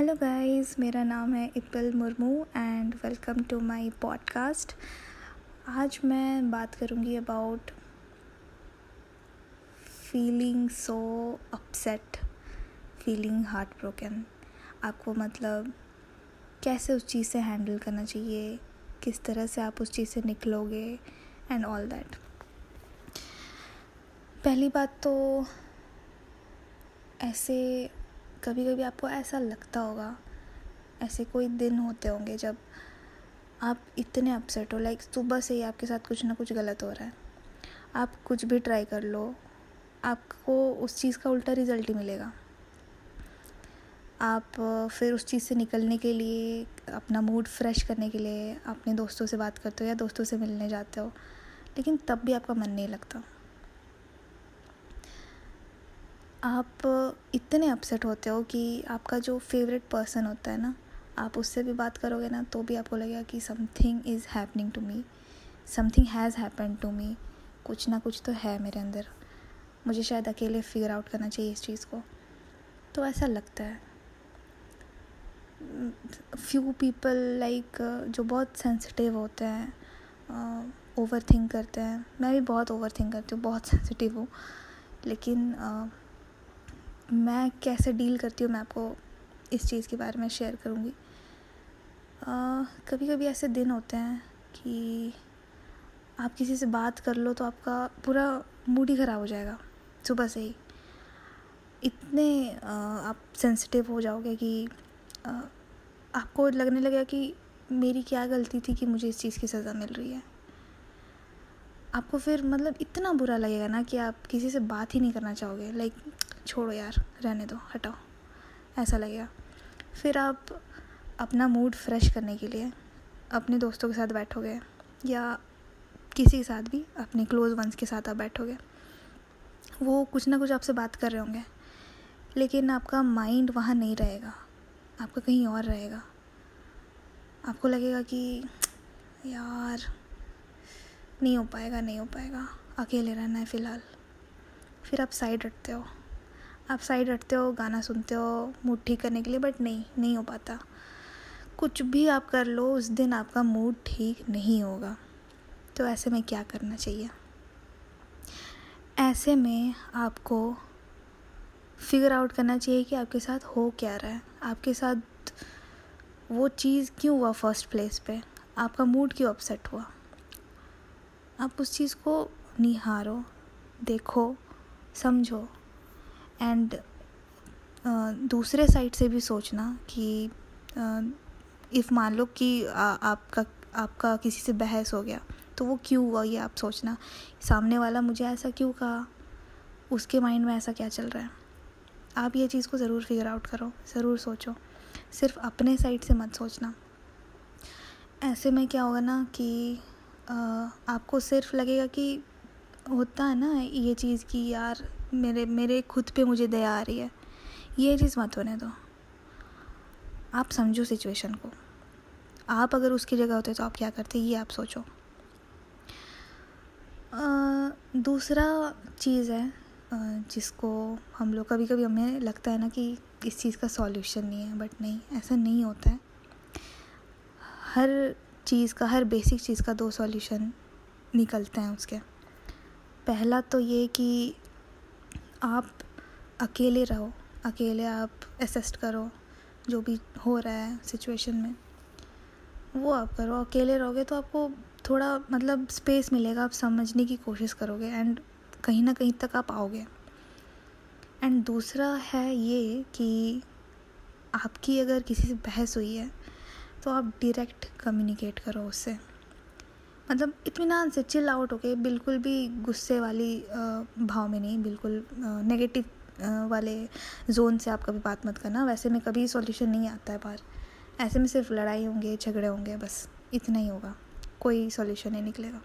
Hello guys मेरा नाम है Ipal Murmu and welcome to my podcast आज मैं बात करूँगी about feeling so upset feeling heart broken आपको मतलब कैसे उस चीज़ से हैंडल करना चाहिए? किस तरह से आप उस चीज़ से निकलोगे? एंड ऑल दैट पहली बात तो ऐसे कभी कभी आपको ऐसा लगता होगा, ऐसे कोई दिन होते होंगे जब आप इतने अपसेट हो लाइक सुबह से ही आपके साथ कुछ ना कुछ गलत हो रहा है। आप कुछ भी ट्राई कर लो, आपको उस चीज़ का उल्टा रिज़ल्ट ही मिलेगा। आप फिर उस चीज़ से निकलने के लिए, अपना मूड फ्रेश करने के लिए अपने दोस्तों से बात करते हो या दोस्तों से मिलने जाते हो, लेकिन तब भी आपका मन नहीं लगता। आप इतने अपसेट होते हो कि आपका जो फेवरेट पर्सन होता है ना आप उससे भी बात करोगे ना तो भी आपको लगेगा कि something is happening to me something has happen to me कुछ ना कुछ तो है मेरे अंदर। मुझे शायद अकेले फिगर आउट करना चाहिए इस चीज़ को। तो ऐसा लगता है। फ्यू पीपल लाइक जो बहुत सेंसिटिव होते हैं ओवर थिंक करते हैं। मैं भी बहुत ओवर थिंक करती हूँ बहुत सेंसिटिव हूँ। लेकिन uh, मैं कैसे डील करती हूँ मैं आपको इस चीज़ के बारे में शेयर करूँगी। कभी कभी ऐसे दिन होते हैं कि आप किसी से बात कर लो तो आपका पूरा मूड ही ख़राब हो जाएगा सुबह से ही। इतने आ, आप सेंसिटिव हो जाओगे कि आ, आपको लगने लगेगा कि मेरी क्या गलती थी कि मुझे इस चीज़ की सज़ा मिल रही है। आपको फिर मतलब इतना बुरा लगेगा ना कि आप किसी से बात ही नहीं करना चाहोगे लाइक छोड़ो यार, रहने दो, हटाओ। ऐसा लगेगा। फिर आप अपना मूड फ्रेश करने के लिए अपने दोस्तों के साथ बैठोगे या किसी के साथ भी अपने क्लोज वंस के साथ आप बैठोगे। वो कुछ ना कुछ आपसे बात कर रहे होंगे, लेकिन आपका माइंड वहाँ नहीं रहेगा। आपका कहीं और रहेगा। आपको लगेगा कि, यार, नहीं हो पाएगा, नहीं हो पाएगा। अकेले रहना है फ़िलहाल। फिर आप साइड हटते हो। आप साइड हटते हो, गाना सुनते हो मूड ठीक करने के लिए बट नहीं नहीं हो पाता। कुछ भी आप कर लो, उस दिन आपका मूड ठीक नहीं होगा। तो ऐसे में क्या करना चाहिए? ऐसे में आपको फिगर आउट करना चाहिए कि आपके साथ हो क्या रहा है। आपके साथ वो चीज़ क्यों हुआ फ़र्स्ट प्लेस पे? आपका मूड क्यों अपसेट हुआ? आप उस चीज़ को निहारो, देखो, समझो। एंड दूसरे साइड से भी सोचना कि इफ़ मान लो कि आपका आपका किसी से बहस हो गया तो वो क्यों हुआ ये आप सोचना। सामने वाला मुझे ऐसा क्यों कहा? उसके माइंड में ऐसा क्या चल रहा है? आप ये चीज़ को ज़रूर फिगर आउट करो, ज़रूर सोचो। सिर्फ़ अपने साइड से मत सोचना। ऐसे में क्या होगा ना कि आपको सिर्फ़ लगेगा कि होता है ना ये चीज़ कि यार मेरे मेरे खुद पे मुझे दया आ रही है। ये चीज़ मत होने दो। आप समझो सिचुएशन को। आप अगर उसकी जगह होते तो आप क्या करते ये आप सोचो। आ, दूसरा चीज़ है जिसको हम लोग कभी कभी हमें लगता है ना कि इस चीज़ का सॉल्यूशन नहीं है बट नहीं ऐसा नहीं होता है। हर चीज़ का हर बेसिक चीज़ का दो सॉल्यूशन निकलते हैं उसके। पहला तो ये कि आप अकेले रहो, अकेले आप असिस्ट करो, जो भी हो रहा है सिचुएशन में, वो आप करो। अकेले रहोगे तो आपको थोड़ा मतलब स्पेस मिलेगा, आप समझने की कोशिश करोगे एंड कहीं ना कहीं तक आप आओगे। एंड दूसरा है ये कि आपकी अगर किसी से बहस हुई है तो आप डायरेक्ट कम्युनिकेट करो उससे। मतलब इतमान से चिल आउट होके बिल्कुल भी गुस्से वाली भाव में नहीं, बिल्कुल नेगेटिव वाले जोन से आप कभी बात मत करना। वैसे में कभी सॉल्यूशन नहीं आता है बाहर। ऐसे में सिर्फ़ लड़ाई होंगे, झगड़े होंगे, बस इतना ही होगा। कोई सॉल्यूशन नहीं निकलेगा।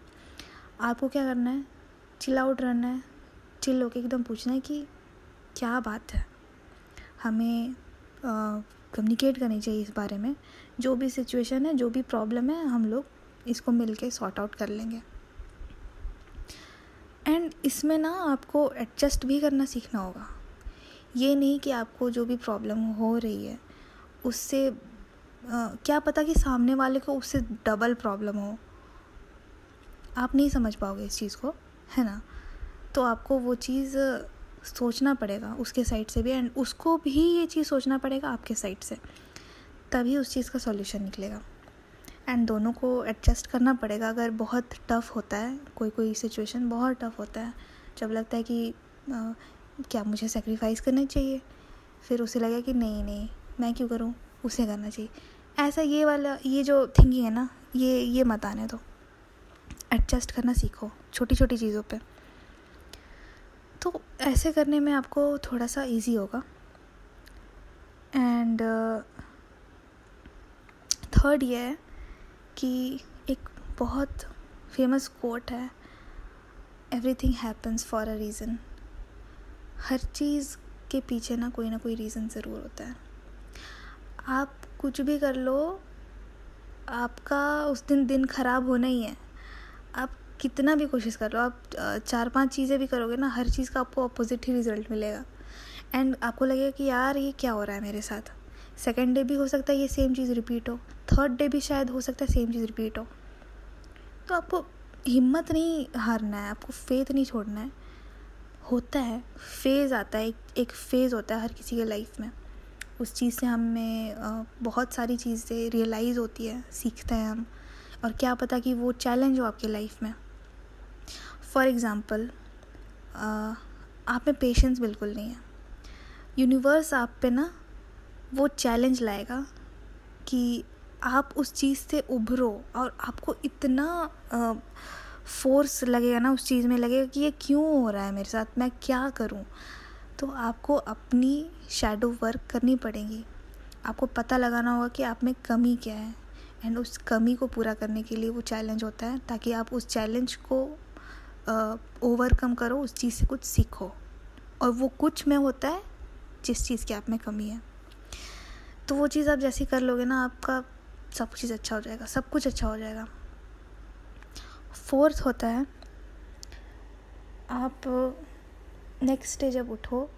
आपको क्या करना है? चिल आउट रहना है। चिल होके एकदम पूछना है कि क्या बात है? हमें कम्युनिकेट करनी चाहिए इस बारे में। जो भी सिचुएशन है, जो भी प्रॉब्लम है, हम लोग इसको मिल के सॉर्ट आउट कर लेंगे। एंड इसमें ना आपको एडजस्ट भी करना सीखना होगा। ये नहीं कि आपको जो भी प्रॉब्लम हो रही है उससे आ, क्या पता कि सामने वाले को उससे डबल प्रॉब्लम हो। आप नहीं समझ पाओगे इस चीज़ को है ना? तो आपको वो चीज़ सोचना पड़ेगा उसके साइड से भी एंड उसको भी ये चीज़ सोचना पड़ेगा आपके साइड से। तभी उस चीज़ का सॉल्यूशन निकलेगा। एंड दोनों को एडजस्ट करना पड़ेगा अगर बहुत टफ़ होता है कोई कोई सिचुएशन बहुत टफ़ होता है जब लगता है कि आ, क्या मुझे सेक्रीफाइस करना चाहिए? फिर उसे लगा कि नहीं नहीं मैं क्यों करूँ? उसे करना चाहिए। ऐसा ये वाला ये जो थिंकिंग है ना ये ये मत आने दो। एडजस्ट करना सीखो छोटी छोटी चीज़ों पे। तो ऐसे करने में आपको थोड़ा सा इजी होगा एंड थर्ड ये है कि एक बहुत फ़ेमस कोट है everything happens for a reason हर चीज़ के पीछे ना कोई ना कोई रीज़न ज़रूर होता है। आप कुछ भी कर लो, आपका उस दिन दिन ख़राब होना ही है। आप कितना भी कोशिश कर लो, आप चार पाँच चीज़ें भी करोगे ना, हर चीज़ का आपको अपोजिट ही रिज़ल्ट मिलेगा। एंड आपको लगेगा कि यार ये क्या हो रहा है मेरे साथ? सेकेंड डे भी हो सकता है ये सेम चीज़ रिपीट हो। थर्ड डे भी शायद हो सकता है सेम चीज़ रिपीट हो। तो आपको हिम्मत नहीं हारना है, आपको फेथ नहीं छोड़ना है। होता है फ़ेज़ आता है, एक फ़ेज़ होता है हर किसी के लाइफ में। उस चीज़ से हमें बहुत सारी चीज़ें रियलाइज़ होती है, सीखते हैं हम। और क्या पता कि वो चैलेंज हो आपके लाइफ में। फॉर एग्ज़ाम्पल आप में पेशेंस बिल्कुल नहीं है। यूनिवर्स आप पे ना वो चैलेंज लाएगा कि आप उस चीज़ से उभरो और आपको इतना फोर्स लगेगा ना उस चीज़ में लगेगा कि ये क्यों हो रहा है मेरे साथ? मैं क्या करूँ? तो आपको अपनी शेडो वर्क करनी पड़ेगी। आपको पता लगाना होगा कि आप में कमी क्या है। एंड उस कमी को पूरा करने के लिए वो चैलेंज होता है ताकि आप उस चैलेंज को ओवरकम करो, उस चीज़ से कुछ सीखो। और वो कुछ में होता है जिस चीज़ की आप में कमी है। तो वो चीज़ आप जैसे कर लोगे ना आपका सब चीज़ अच्छा हो जाएगा सब कुछ अच्छा हो जाएगा। फोर्थ होता है आप नेक्स्ट डे जब उठो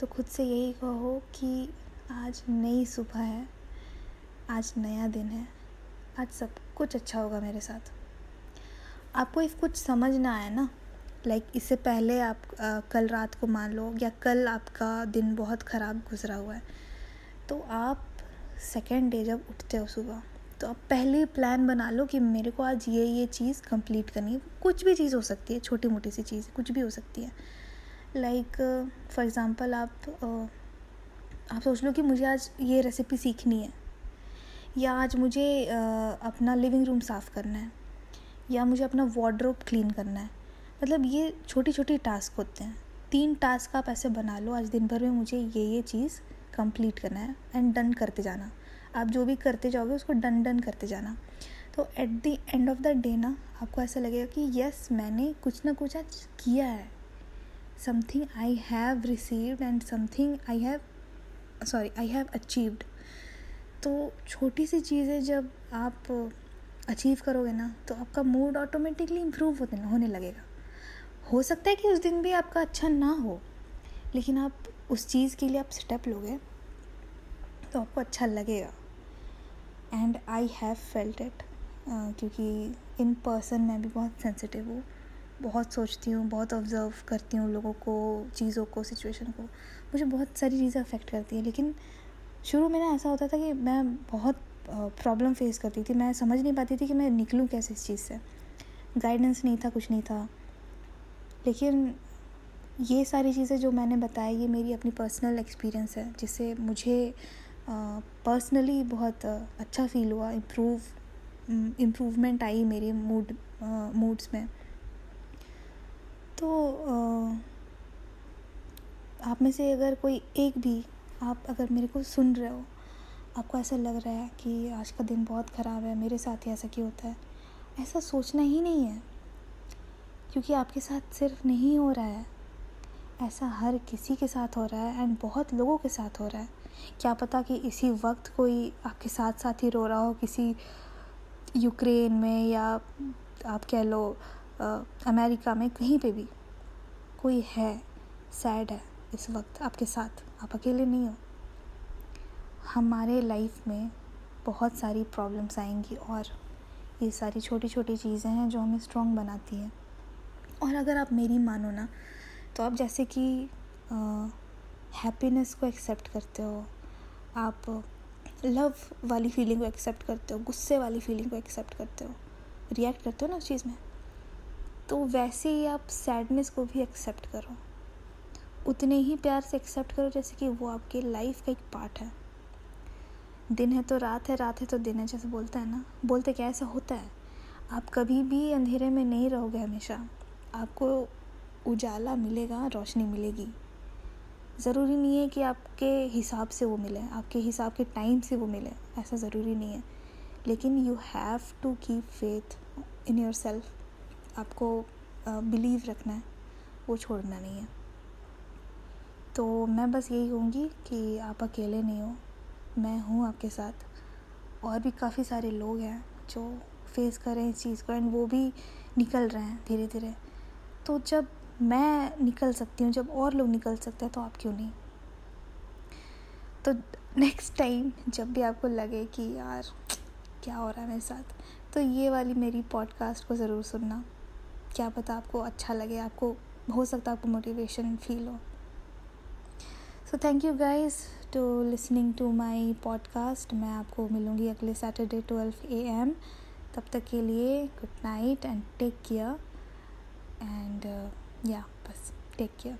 तो खुद से यही कहो कि आज नई सुबह है आज नया दिन है आज सब कुछ अच्छा होगा मेरे साथ। आपको इफ़ कुछ समझ ना आए ना लाइक like, इससे पहले आप आ, कल रात को मान लो या कल आपका दिन बहुत ख़राब गुजरा हुआ है तो आप सेकेंड डे जब उठते हो सुबह तो आप पहले प्लान बना लो कि मेरे को आज ये ये चीज़ कंप्लीट करनी है। कुछ भी चीज़ हो सकती है छोटी मोटी सी चीज़ कुछ भी हो सकती है। लाइक फॉर एग्ज़ाम्पल आप uh, आप सोच लो कि मुझे आज ये रेसिपी सीखनी है या आज मुझे uh, अपना लिविंग रूम साफ़ करना है या मुझे अपना वार्ड्रोब क्लीन करना है। मतलब ये छोटी छोटी टास्क होते हैं। तीन टास्क आप ऐसे बना लो आज दिन भर में मुझे ये ये चीज़ कंप्लीट करना है एंड डन करते जाना। आप जो भी करते जाओगे, उसको डन डन करते जाना। तो at the end of the day ना, आपको ऐसा लगेगा कि यस मैंने कुछ ना कुछ आज किया है। Something I have received and something I have sorry I have achieved तो छोटी सी चीज़ें जब आप अचीव करोगे ना तो आपका मूड ऑटोमेटिकली इम्प्रूव होने होने लगेगा। हो सकता है कि उस दिन भी आपका अच्छा ना हो, लेकिन आप उस चीज़ के लिए आप स्टेप लोगे। तो आपको अच्छा लगेगा। And I have felt it क्योंकि इन पर्सन मैं भी बहुत सेंसिटिव हूँ। बहुत सोचती हूँ, बहुत ऑब्ज़र्व करती हूँ लोगों को, चीज़ों को सिचुएशन को। मुझे बहुत सारी चीज़ें अफेक्ट करती है, लेकिन शुरू में ना ऐसा होता था कि मैं बहुत प्रॉब्लम फेस करती थी। मैं समझ नहीं पाती थी कि मैं निकलूँ कैसे इस चीज़ से। गाइडेंस नहीं था, कुछ नहीं था। लेकिन ये सारी चीज़ें जो मैंने बताई, ये मेरी अपनी पर्सनल एक्सपीरियंस है, जिससे मुझे पर्सनली बहुत अच्छा फील हुआ इम्प्रूव इम्प्रूवमेंट आई मेरे मूड मूड्स में। तो आप में से अगर कोई एक भी, आप अगर मेरे को सुन रहे हो, आपको ऐसा लग रहा है कि आज का दिन बहुत ख़राब है, मेरे साथ ही ऐसा क्यों होता है? ऐसा सोचना ही नहीं है। क्योंकि आपके साथ सिर्फ़ नहीं हो रहा है। ऐसा हर किसी के साथ हो रहा है एंड बहुत लोगों के साथ हो रहा है। क्या पता कि इसी वक्त कोई आपके साथ साथ ही रो रहा हो किसी यूक्रेन में या आप कह लो अमेरिका में, कहीं पे भी। कोई है, सैड है इस वक्त आपके साथ। आप अकेले नहीं हो। हमारे लाइफ में बहुत सारी प्रॉब्लम्स आएँगी और ये सारी छोटी छोटी चीज़ें हैं जो हमें स्ट्रॉन्ग बनाती हैं। और अगर आप मेरी मानो ना तो आप जैसे कि हैप्पीनेस को एक्सेप्ट करते हो। आप लव वाली फीलिंग को एक्सेप्ट करते हो, गुस्से वाली फीलिंग को एक्सेप्ट करते हो। रिएक्ट करते हो ना उस चीज़ में? तो वैसे ही आप सैडनेस को भी एक्सेप्ट करो। उतने ही प्यार से एक्सेप्ट करो जैसे कि वो आपके लाइफ का एक पार्ट है। दिन है तो रात है रात है तो दिन है जैसे बोलते हैं ना। बोलते क्या ऐसा होता है। आप कभी भी अंधेरे में नहीं रहोगे हमेशा। आपको उजाला मिलेगा, रोशनी मिलेगी। ज़रूरी नहीं है कि आपके हिसाब से वो मिले, आपके हिसाब के टाइम से वो मिले, ऐसा ज़रूरी नहीं है। लेकिन you have to keep faith in yourself आपको बिलीव रखना है, वो छोड़ना नहीं है। तो मैं बस यही कहूँगी कि आप अकेले नहीं हो, मैं हूँ आपके साथ। और भी काफ़ी सारे लोग हैं जो फेस कर रहे हैं इस चीज़ को एंड वो भी निकल रहे हैं धीरे धीरे तो जब मैं निकल सकती हूँ, जब और लोग निकल सकते हैं तो आप क्यों नहीं? तो नेक्स्ट टाइम जब भी आपको लगे कि यार, क्या हो रहा है मेरे साथ तो ये वाली मेरी पॉडकास्ट को ज़रूर सुनना। क्या पता आपको अच्छा लगे, आपको, हो सकता है आपको मोटिवेशन फील हो। So thank you guys to listening to my podcast मैं आपको मिलूँगी अगले सैटरडे ट्वेल्व ए एम तब तक के लिए good night and take care and या बस टेक केयर